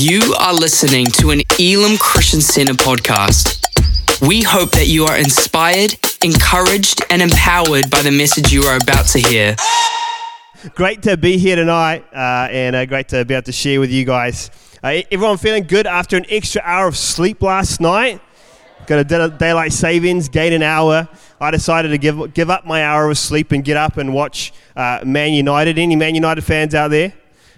You are listening to an Elim Christian Center podcast. We hope that you are inspired, encouraged, and empowered by the message you are about to hear. Great to be here tonight uh, and uh, great to be able to share with you guys. Uh, everyone feeling good after an extra hour of sleep last night? Got a daylight savings, gain an hour. I decided to give, give up my hour of sleep and get up and watch uh, Man United. Any Man United fans out there?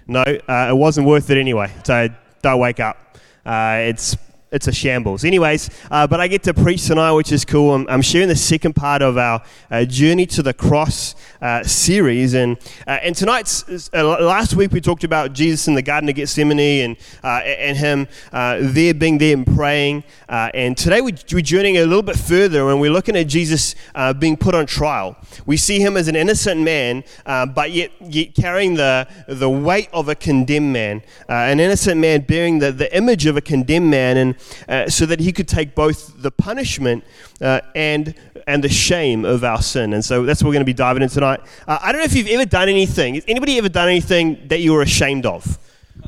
No, uh, it wasn't worth it anyway. So don't wake up. Uh, it's it's a shambles. Anyways, uh, but I get to preach tonight, which is cool. I'm, I'm sharing the second part of our uh, Journey to the Cross uh, series. And, uh, and tonight's, uh, last week we talked about Jesus in the Garden of Gethsemane and, uh, and him there being there and praying. and today we, we're journeying a little bit further and we're looking at Jesus being put on trial. We see him as an innocent man, but yet, yet carrying the, the weight of a condemned man. an innocent man bearing the, the image of a condemned man. And uh, so that he could take both the punishment uh, and, and the shame of our sin. And so that's what we're going to be diving in tonight. Uh, I don't know if you've ever done anything. Has anybody ever done anything that you were ashamed of?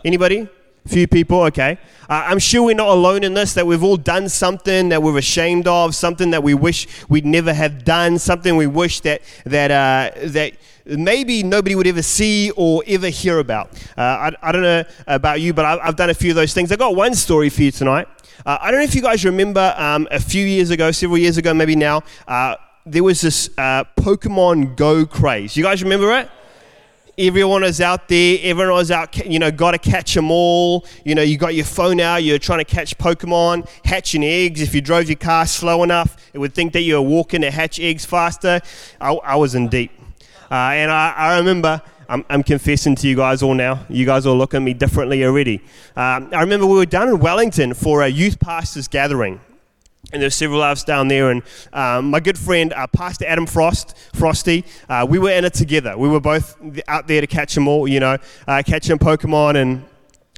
Anybody? Few people, okay. Uh, I'm sure we're not alone in this, that we've all done something that we're ashamed of, something that we wish we'd never have done, something we wish that, that, uh, that maybe nobody would ever see or ever hear about. Uh, I, I, don't know about you, but I've, I've, done a few of those things. I've got one story for you tonight. Uh, I don't know if you guys remember um, a few years ago, several years ago, maybe now, uh, there was this uh, Pokemon Go craze. You guys remember it? Everyone was out there. Everyone was out, you know, got to catch them all. You know, you got your phone out. You're trying to catch Pokemon, hatching eggs. If you drove your car slow enough, it would think that you were walking to hatch eggs faster. I, I was in deep. Uh, and I, I remember I'm, I'm, confessing to you guys all now. You guys all look at me differently already. Um, I remember we were down in Wellington for a youth pastors gathering. And there's several of us down there, and um, my good friend uh, Pastor Adam Frost, Frosty, uh, we were in it together. We were both out there to catch them all, you know, uh, catching Pokemon and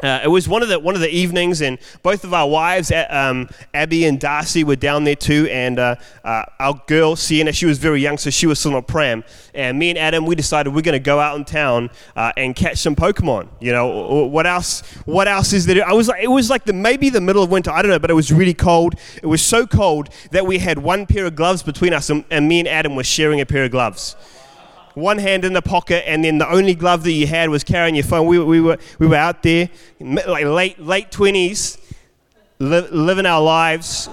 uh, it was one of the one of the evenings, and both of our wives, um, Abby and Darcy, were down there too. And uh, uh, our girl Sienna, she was very young, so she was still on pram. And me and Adam, we decided we're going to go out in town uh, and catch some Pokemon. You know, what else? What else is there? I was like, it was like the maybe the middle of winter. I don't know, but it was really cold. It was so cold that we had one pair of gloves between us, and, and me and Adam were sharing a pair of gloves one hand in the pocket, and then the only glove that you had was carrying your phone. We, we, were, we were out there, like late, late 20s, li- living our lives,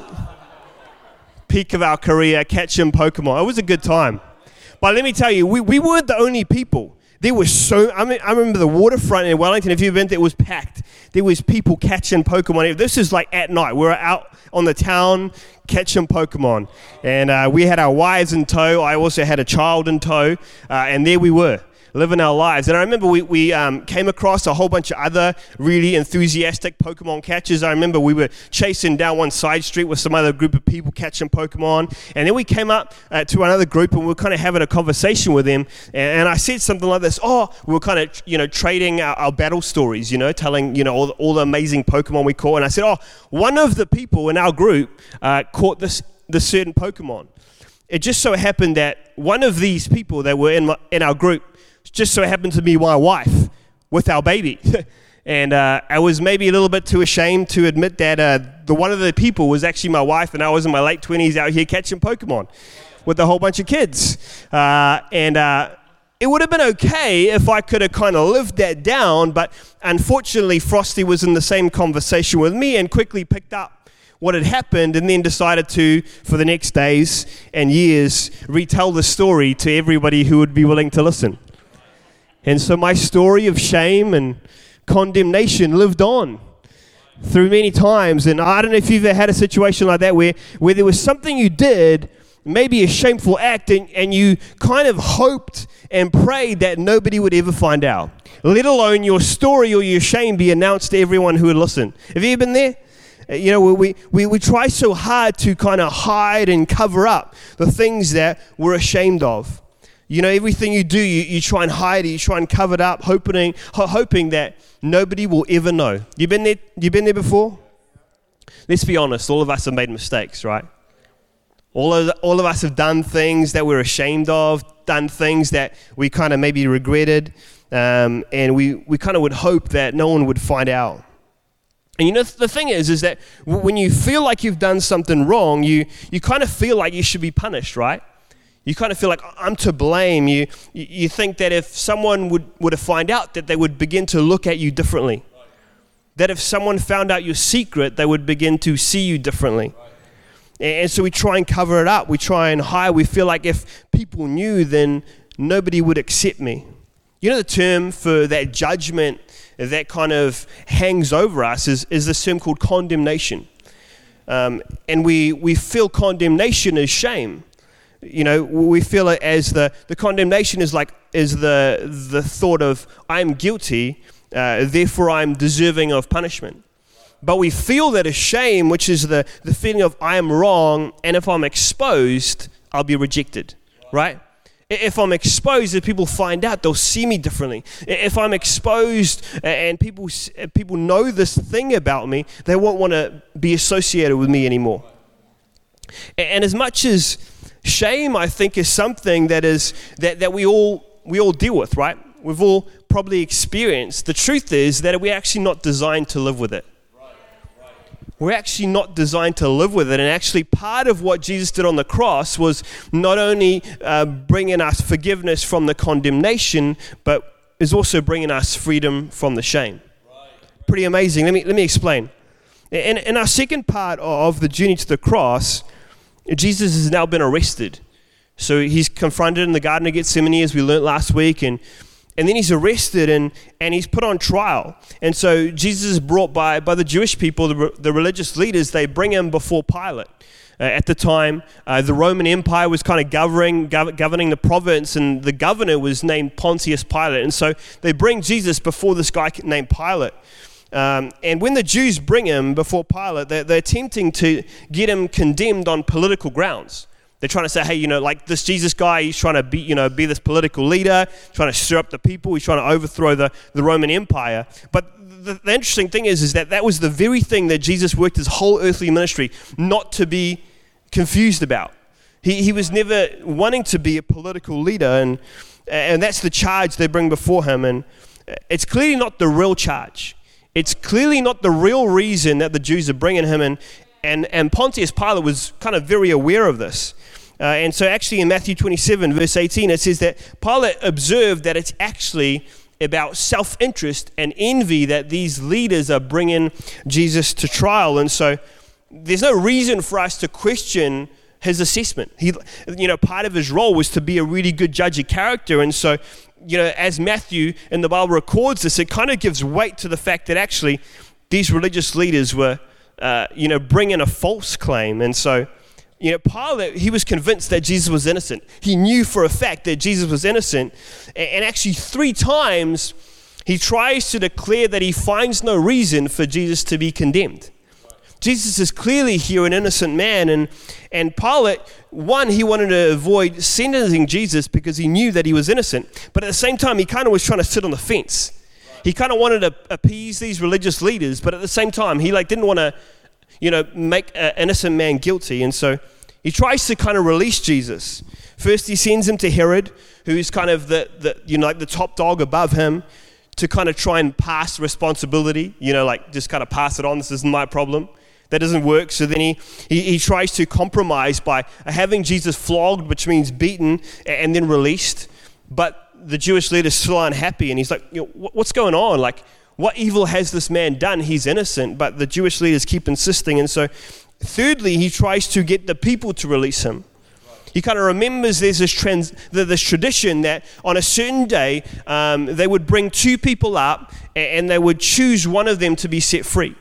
peak of our career, catching Pokemon. It was a good time. But let me tell you, we, we weren't the only people. There was so, I, mean, I remember the waterfront in Wellington, if you've been there, it was packed. There was people catching Pokemon. This is like at night. We are out on the town catching Pokemon. And uh, we had our wives in tow. I also had a child in tow. Uh, and there we were living our lives. And I remember we, we um, came across a whole bunch of other really enthusiastic Pokemon catchers. I remember we were chasing down one side street with some other group of people catching Pokemon. And then we came up uh, to another group and we were kind of having a conversation with them. And, and I said something like this Oh, we were kind of, you know, trading our, our, battle stories, you know, telling, you know, all the, all the amazing Pokemon we caught. And I said, Oh, one of the people in our group uh, caught this, this certain Pokemon. It just so happened that one of these people that were in, my, in our group just so happened to be my wife with our baby. and uh, I was maybe a little bit too ashamed to admit that uh, the one of the people was actually my wife, and I was in my late 20s out here catching Pokemon with a whole bunch of kids. Uh, and uh, it would have been okay if I could have kind of lived that down, but unfortunately, Frosty was in the same conversation with me and quickly picked up what had happened and then decided to, for the next days and years, retell the story to everybody who would be willing to listen. And so my story of shame and condemnation lived on through many times. And I don't know if you've ever had a situation like that where, where there was something you did, maybe a shameful act, and, and you kind of hoped and prayed that nobody would ever find out, let alone your story or your shame be announced to everyone who would listen. Have you been there? Uh, you know, we, we, we try so hard to kind of hide and cover up the things that we're ashamed of. You know, everything you do, you, you try and hide it, you try and cover it up, hoping, hoping that nobody will ever know. You been there? You been there before? Let's be honest, all of us have made mistakes, right? All of, all of us have done things that we're ashamed of, done things that we kind of maybe regretted, um, and we, we kind of would hope that no one would find out. And you know, the thing is, is that when you feel like you've done something wrong, you, you kind of feel like you should be punished, right? You kind of feel like I'm to blame. You, you think that if someone would, would have find out that they would begin to look at you differently. That if someone found out your secret, they would begin to see you differently. And so we try and cover it up. We try and hide. We feel like if people knew, then nobody would accept me. You know, the term for that judgment that kind of hangs over us is, is this term called condemnation. Um, and we, we feel condemnation as shame. You know, we feel it as the, the condemnation is like is the, the thought of I'm guilty, uh, therefore I'm deserving of punishment. But we feel that as shame, which is the, the feeling of I am wrong, and if I'm exposed, I'll be rejected, right? If I'm exposed, if people find out, they'll see me differently. If I'm exposed and people, people know this thing about me, they won't want to be associated with me anymore. And as much as shame, I think, is something that, is, that, that we, all, we all deal with, right? We've all probably experienced. The truth is that we're actually not designed to live with it we're actually not designed to live with it. And actually, part of what Jesus did on the cross was not only uh, bringing us forgiveness from the condemnation, but is also bringing us freedom from the shame. Right. Pretty amazing. Let me, let me explain. In, in our second part of the journey to the cross, Jesus has now been arrested. So he's confronted in the Garden of Gethsemane, as we learned last week, and and then he's arrested and, and he's put on trial. And so Jesus is brought by, by the Jewish people, the, the religious leaders, they bring him before Pilate. Uh, at the time, uh, the Roman Empire was kind of governing, gov- governing the province, and the governor was named Pontius Pilate. And so they bring Jesus before this guy named Pilate. Um, and when the Jews bring him before Pilate, they're, they're attempting to get him condemned on political grounds. They're trying to say, hey, you know, like this Jesus guy, he's trying to be, you know, be this political leader, trying to stir up the people, he's trying to overthrow the, the Roman Empire. But the, the interesting thing is, is that that was the very thing that Jesus worked his whole earthly ministry not to be confused about. He, he was never wanting to be a political leader, and, and that's the charge they bring before him. And it's clearly not the real charge. It's clearly not the real reason that the Jews are bringing him in. And, and Pontius Pilate was kind of very aware of this. Uh, and so, actually, in Matthew 27, verse 18, it says that Pilate observed that it's actually about self interest and envy that these leaders are bringing Jesus to trial. And so, there's no reason for us to question his assessment. He, you know, part of his role was to be a really good judge of character. And so, you know, as Matthew in the Bible records this, it kind of gives weight to the fact that actually these religious leaders were, uh, you know, bringing a false claim. And so, you know, Pilate, he was convinced that Jesus was innocent. He knew for a fact that Jesus was innocent. And actually, three times, he tries to declare that he finds no reason for Jesus to be condemned. Jesus is clearly here an innocent man. And, and Pilate, one, he wanted to avoid sentencing Jesus because he knew that he was innocent. But at the same time, he kind of was trying to sit on the fence. He kind of wanted to appease these religious leaders, but at the same time, he like didn't want to, you know, make an innocent man guilty. And so he tries to kind of release Jesus. First, he sends him to Herod, who is kind of the, the you know, like the top dog above him, to kind of try and pass responsibility, you know, like just kind of pass it on. This isn't my problem. That doesn't work. So then he, he, he tries to compromise by having Jesus flogged, which means beaten, and then released. But the Jewish leader's still unhappy, and he's like, you know, what's going on? Like, what evil has this man done? He's innocent, but the Jewish leaders keep insisting. And so Thirdly, he tries to get the people to release him. He kind of remembers there's this, trans, this tradition that on a certain day um, they would bring two people up and they would choose one of them to be set free.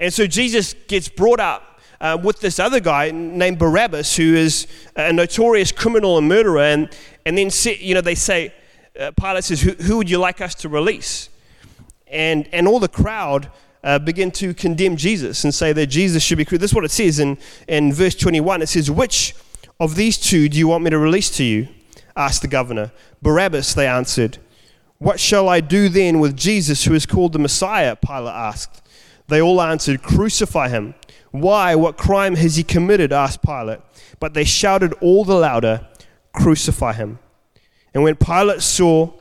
And so Jesus gets brought up uh, with this other guy named Barabbas, who is a notorious criminal and murderer. And, and then, you know, they say, uh, Pilate says, who, who would you like us to release? And, and all the crowd uh, begin to condemn Jesus and say that Jesus should be crucified. This is what it says in, in verse 21. It says, Which of these two do you want me to release to you? asked the governor. Barabbas, they answered. What shall I do then with Jesus, who is called the Messiah? Pilate asked. They all answered, Crucify him. Why? What crime has he committed? asked Pilate. But they shouted all the louder, Crucify him. And when Pilate saw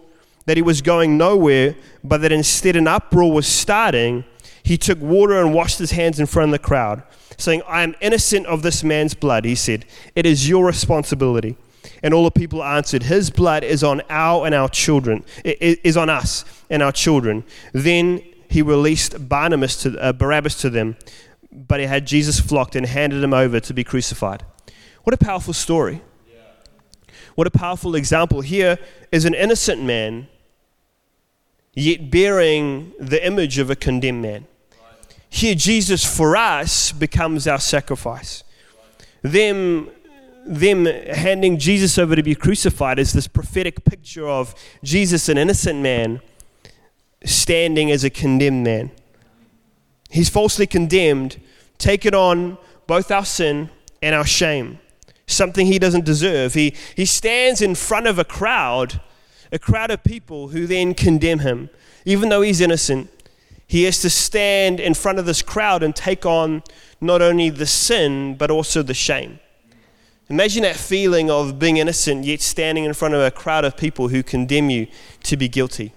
that he was going nowhere, but that instead an uproar was starting, He took water and washed his hands in front of the crowd, saying, I am innocent of this man's blood. He said, It is your responsibility. And all the people answered, His blood is on our and our children, it is on us and our children. Then he released Barnabas to, uh, Barabbas to them, but he had Jesus flogged and handed him over to be crucified. What a powerful story. What a powerful example. Here is an innocent man, yet bearing the image of a condemned man. Here, Jesus for us becomes our sacrifice. Them, them handing Jesus over to be crucified is this prophetic picture of Jesus, an innocent man, standing as a condemned man. He's falsely condemned, taken on both our sin and our shame, something he doesn't deserve. He, he stands in front of a crowd, a crowd of people who then condemn him. Even though he's innocent, he has to stand in front of this crowd and take on not only the sin, but also the shame. Imagine that feeling of being innocent, yet standing in front of a crowd of people who condemn you to be guilty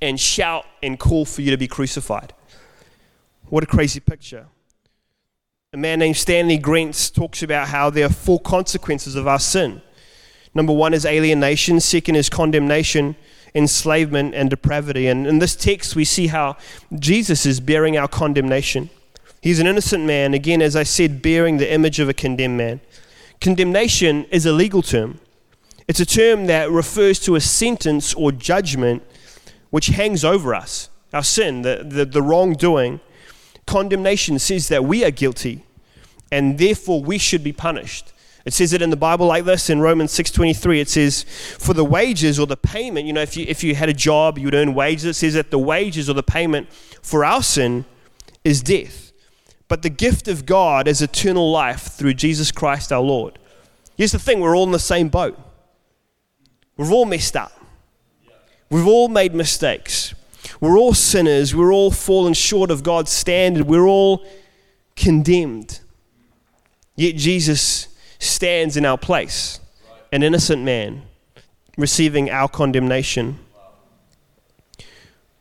and shout and call for you to be crucified. What a crazy picture. A man named Stanley Grenz talks about how there are four consequences of our sin. Number one is alienation, second is condemnation, enslavement, and depravity. And in this text, we see how Jesus is bearing our condemnation. He's an innocent man, again, as I said, bearing the image of a condemned man. Condemnation is a legal term, it's a term that refers to a sentence or judgment which hangs over us our sin, the, the, the wrongdoing. Condemnation says that we are guilty and therefore we should be punished. It says it in the Bible like this in Romans 6:23. It says, "For the wages or the payment, you know, if you if you had a job, you would earn wages. It says that the wages or the payment for our sin is death, but the gift of God is eternal life through Jesus Christ our Lord." Here's the thing: we're all in the same boat. We've all messed up. We've all made mistakes. We're all sinners. We're all fallen short of God's standard. We're all condemned. Yet Jesus stands in our place, an innocent man, receiving our condemnation.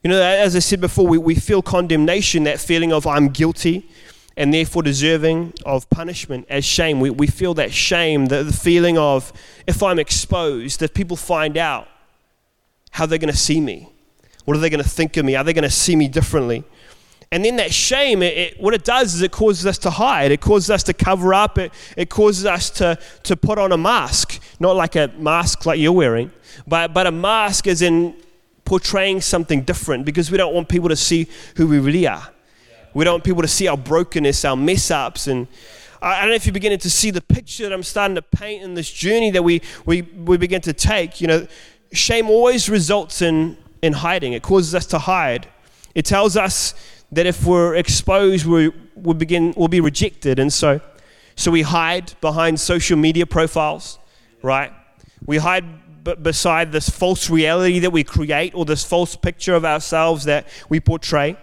You know, as I said before, we, we feel condemnation, that feeling of I'm guilty and therefore deserving of punishment as shame. We, we feel that shame, the, the feeling of if I'm exposed, if people find out, how they're going to see me. What are they going to think of me? Are they going to see me differently? And then that shame, it, it, what it does is it causes us to hide. It causes us to cover up. It, it causes us to, to put on a mask. Not like a mask like you're wearing, but, but a mask is in portraying something different because we don't want people to see who we really are. We don't want people to see our brokenness, our mess ups. And I don't know if you're beginning to see the picture that I'm starting to paint in this journey that we, we, we begin to take. You know, shame always results in, in hiding, it causes us to hide. It tells us that if we're exposed, we will begin, we'll be rejected. And so, so we hide behind social media profiles, right? We hide b- beside this false reality that we create or this false picture of ourselves that we portray.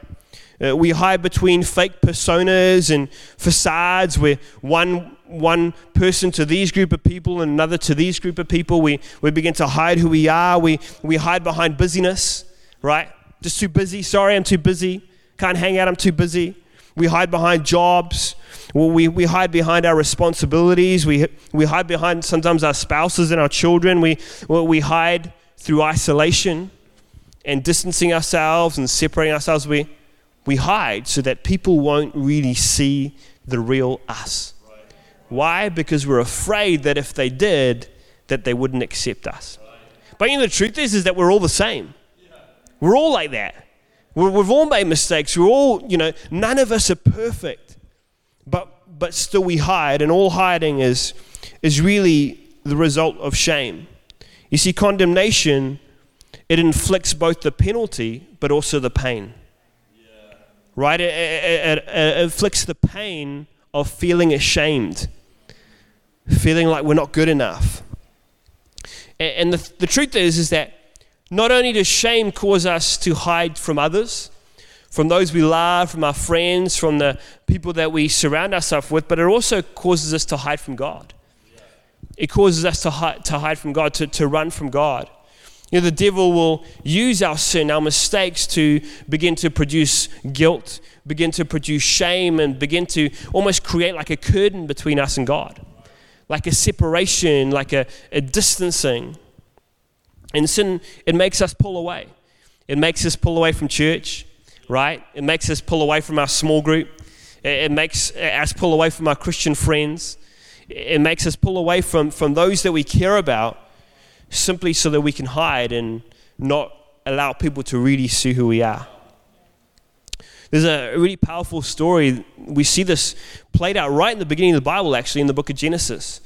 Uh, we hide between fake personas and facades where one one person to these group of people and another to these group of people. We, we begin to hide who we are. We, we hide behind busyness, right? Just too busy. Sorry, I'm too busy. Can't hang out. I'm too busy. We hide behind jobs. Well, we, we hide behind our responsibilities. We, we hide behind sometimes our spouses and our children. We, well, we hide through isolation and distancing ourselves and separating ourselves. We, we hide so that people won't really see the real us. Why? Because we're afraid that if they did, that they wouldn't accept us. But you know, the truth is, is that we're all the same. We're all like that. we have all made mistakes. We're all, you know, none of us are perfect. But, but still we hide, and all hiding is, is really the result of shame. You see, condemnation, it inflicts both the penalty but also the pain. Right? It, it, it, it inflicts the pain of feeling ashamed feeling like we're not good enough. And, the, the truth is, is that not only does shame cause us to hide from others, from those we love, from our friends, from the people that we surround ourselves with, but it also causes us to hide from God. It causes us to hide, to hide from God, to, to run from God. You know, the devil will use our sin, our mistakes, to begin to produce guilt, begin to produce shame, and begin to almost create like a curtain between us and God, like a separation, like a, a distancing. And sin, it makes us pull away. It makes us pull away from church, right? It makes us pull away from our small group. It, makes us pull away from our Christian friends. It makes us pull away from, from those that we care about simply so that we can hide and not allow people to really see who we are. There's a really powerful story. We see this played out right in the beginning of the Bible, actually, in the book of Genesis.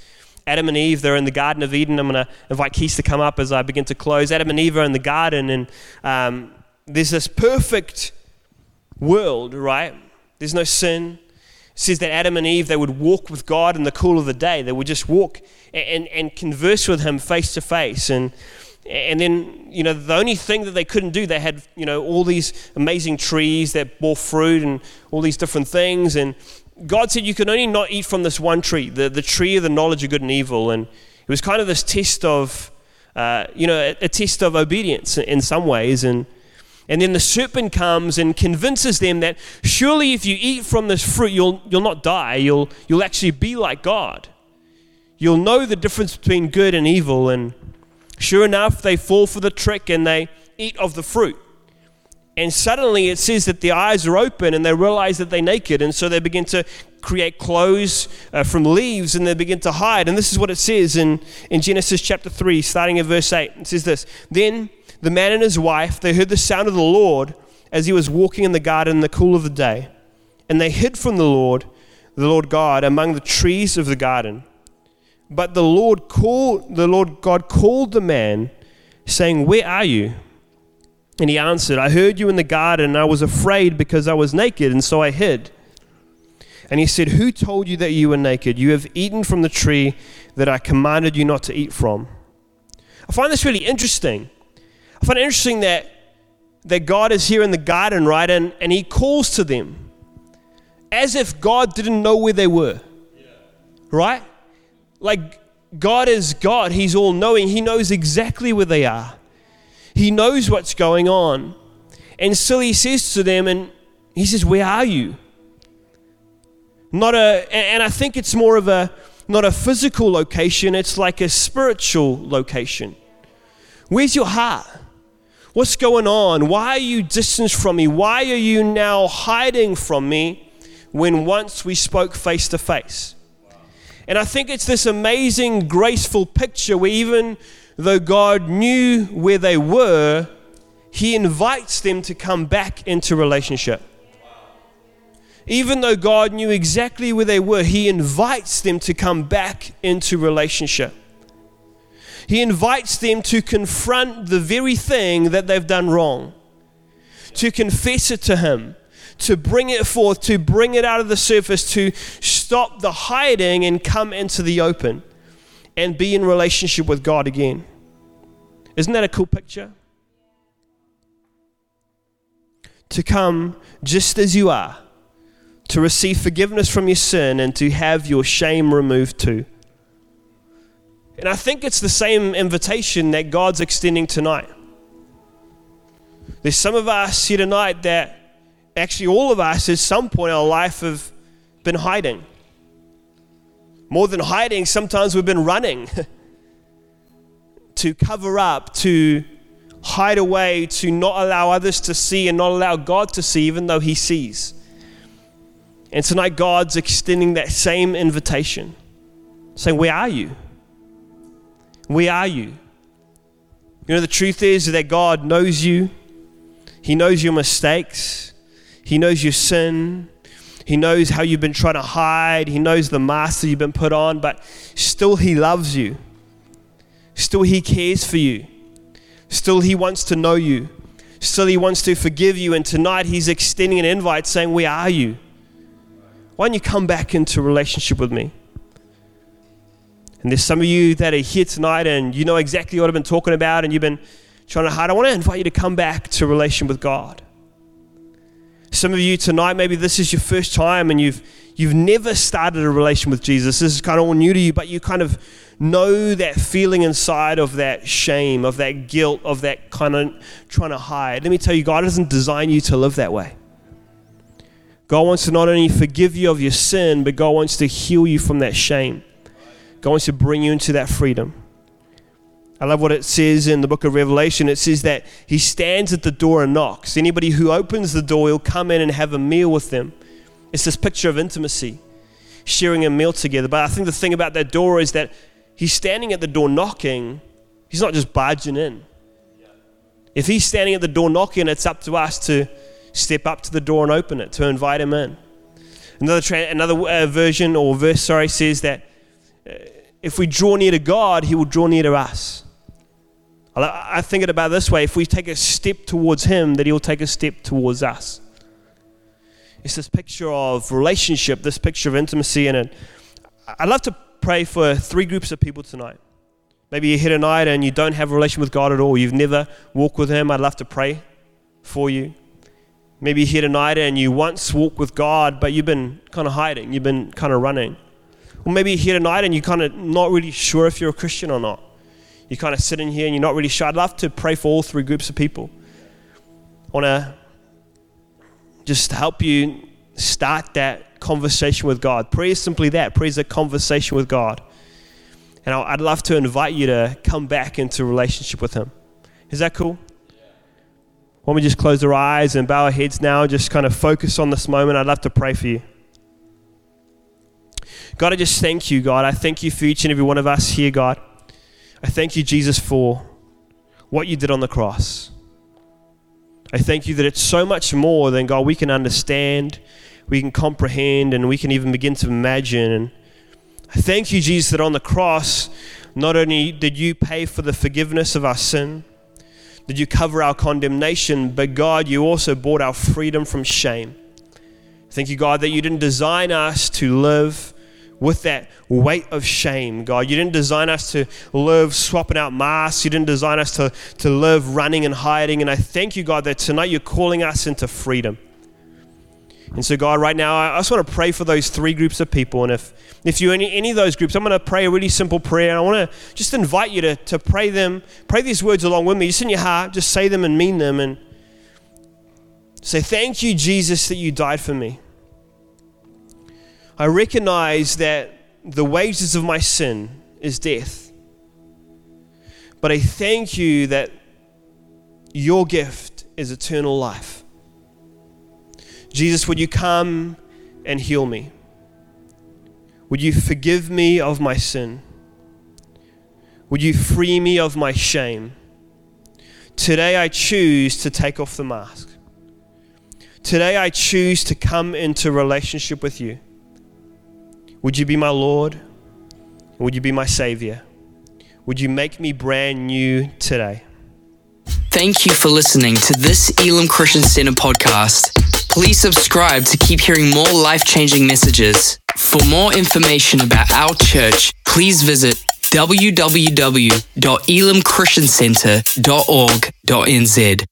Adam and Eve, they're in the Garden of Eden. I'm going to invite Keith to come up as I begin to close. Adam and Eve are in the garden, and um, there's this perfect world, right? There's no sin. Says that Adam and Eve, they would walk with God in the cool of the day. They would just walk and, and converse with Him face to face. And, and then, you know, the only thing that they couldn't do, they had, you know, all these amazing trees that bore fruit and all these different things. And God said you can only not eat from this one tree, the, the tree of the knowledge of good and evil. And it was kind of this test of, uh, you know, a, a, test of obedience in some ways. And, and then the serpent comes and convinces them that surely if you eat from this fruit, you'll, you'll not die. You'll, you'll actually be like God. You'll know the difference between good and evil. And sure enough, they fall for the trick and they eat of the fruit. And suddenly it says that the eyes are open and they realize that they're naked. And so they begin to create clothes uh, from leaves and they begin to hide. And this is what it says in, in Genesis chapter 3, starting at verse 8. It says this Then the man and his wife, they heard the sound of the Lord as he was walking in the garden in the cool of the day. And they hid from the Lord, the Lord God, among the trees of the garden. But the Lord called the Lord God called the man, saying, Where are you? And he answered, I heard you in the garden, and I was afraid because I was naked, and so I hid. And he said, Who told you that you were naked? You have eaten from the tree that I commanded you not to eat from. I find this really interesting. I find it interesting that, that God is here in the garden, right? And, and he calls to them as if God didn't know where they were, right? Like, God is God, He's all knowing, He knows exactly where they are. He knows what's going on. And so he says to them, and he says, Where are you? Not a, and I think it's more of a, not a physical location, it's like a spiritual location. Where's your heart? What's going on? Why are you distant from me? Why are you now hiding from me when once we spoke face to face? And I think it's this amazing, graceful picture where even though God knew where they were, He invites them to come back into relationship. Even though God knew exactly where they were, He invites them to come back into relationship. He invites them to confront the very thing that they've done wrong, to confess it to Him, to bring it forth, to bring it out of the surface, to stop the hiding and come into the open and be in relationship with God again. Isn't that a cool picture? To come just as you are, to receive forgiveness from your sin, and to have your shame removed too. And I think it's the same invitation that God's extending tonight. There's some of us here tonight that actually all of us at some point in our life have been hiding. More than hiding, sometimes we've been running to cover up, to hide away, to not allow others to see and not allow God to see, even though He sees. And tonight, God's extending that same invitation, saying, Where are you? Where are you? You know, the truth is that God knows you, He knows your mistakes, He knows your sin, he knows how you've been trying to hide. He knows the mask that you've been put on, but still He loves you. Still He cares for you. Still He wants to know you. Still He wants to forgive you. And tonight He's extending an invite saying, Where are you? Why don't you come back into relationship with me? And there's some of you that are here tonight and you know exactly what I've been talking about and you've been trying to hide. I want to invite you to come back to a relation with God. Some of you tonight, maybe this is your first time and you've you've never started a relation with Jesus. This is kind of all new to you, but you kind of know that feeling inside of that shame, of that guilt, of that kind of trying to hide. Let me tell you, God doesn't design you to live that way. God wants to not only forgive you of your sin, but God wants to heal you from that shame. Wants to bring you into that freedom. I love what it says in the book of Revelation. It says that he stands at the door and knocks. Anybody who opens the door, he'll come in and have a meal with them. It's this picture of intimacy, sharing a meal together. But I think the thing about that door is that he's standing at the door knocking, he's not just barging in. If he's standing at the door knocking, it's up to us to step up to the door and open it, to invite him in. Another, tra- another uh, version or verse, sorry, says that uh, if we draw near to God, he will draw near to us. I think it about this way if we take a step towards him, that he'll take a step towards us. It's this picture of relationship, this picture of intimacy, and I'd love to pray for three groups of people tonight. Maybe you're here tonight and you don't have a relation with God at all. You've never walked with Him. I'd love to pray for you. Maybe you're here tonight and you once walked with God, but you've been kind of hiding. You've been kind of running. Or maybe you're here tonight and you're kind of not really sure if you're a Christian or not. You're kind of sitting here and you're not really sure. I'd love to pray for all three groups of people. I want to just help you start that conversation with God. Prayer is simply that. Prayer is a conversation with God. And I'd love to invite you to come back into relationship with Him. Is that cool? Why don't we just close our eyes and bow our heads now, just kind of focus on this moment? I'd love to pray for you. God, I just thank you, God. I thank you for each and every one of us here, God. I thank you, Jesus, for what you did on the cross. I thank you that it's so much more than, God, we can understand, we can comprehend, and we can even begin to imagine. And I thank you, Jesus, that on the cross, not only did you pay for the forgiveness of our sin, did you cover our condemnation, but God, you also bought our freedom from shame. Thank you, God, that you didn't design us to live with that weight of shame, God. You didn't design us to live swapping out masks. You didn't design us to, to live running and hiding. And I thank you, God, that tonight you're calling us into freedom. And so, God, right now, I just want to pray for those three groups of people. And if, if you're in any, any of those groups, I'm going to pray a really simple prayer. And I want to just invite you to, to pray them, pray these words along with me. Just in your heart, just say them and mean them. And say, Thank you, Jesus, that you died for me. I recognize that the wages of my sin is death. But I thank you that your gift is eternal life. Jesus, would you come and heal me? Would you forgive me of my sin? Would you free me of my shame? Today I choose to take off the mask. Today I choose to come into relationship with you. Would you be my Lord? Would you be my Savior? Would you make me brand new today? Thank you for listening to this Elim Christian Center podcast. Please subscribe to keep hearing more life changing messages. For more information about our church, please visit www.elimchristiancenter.org.nz.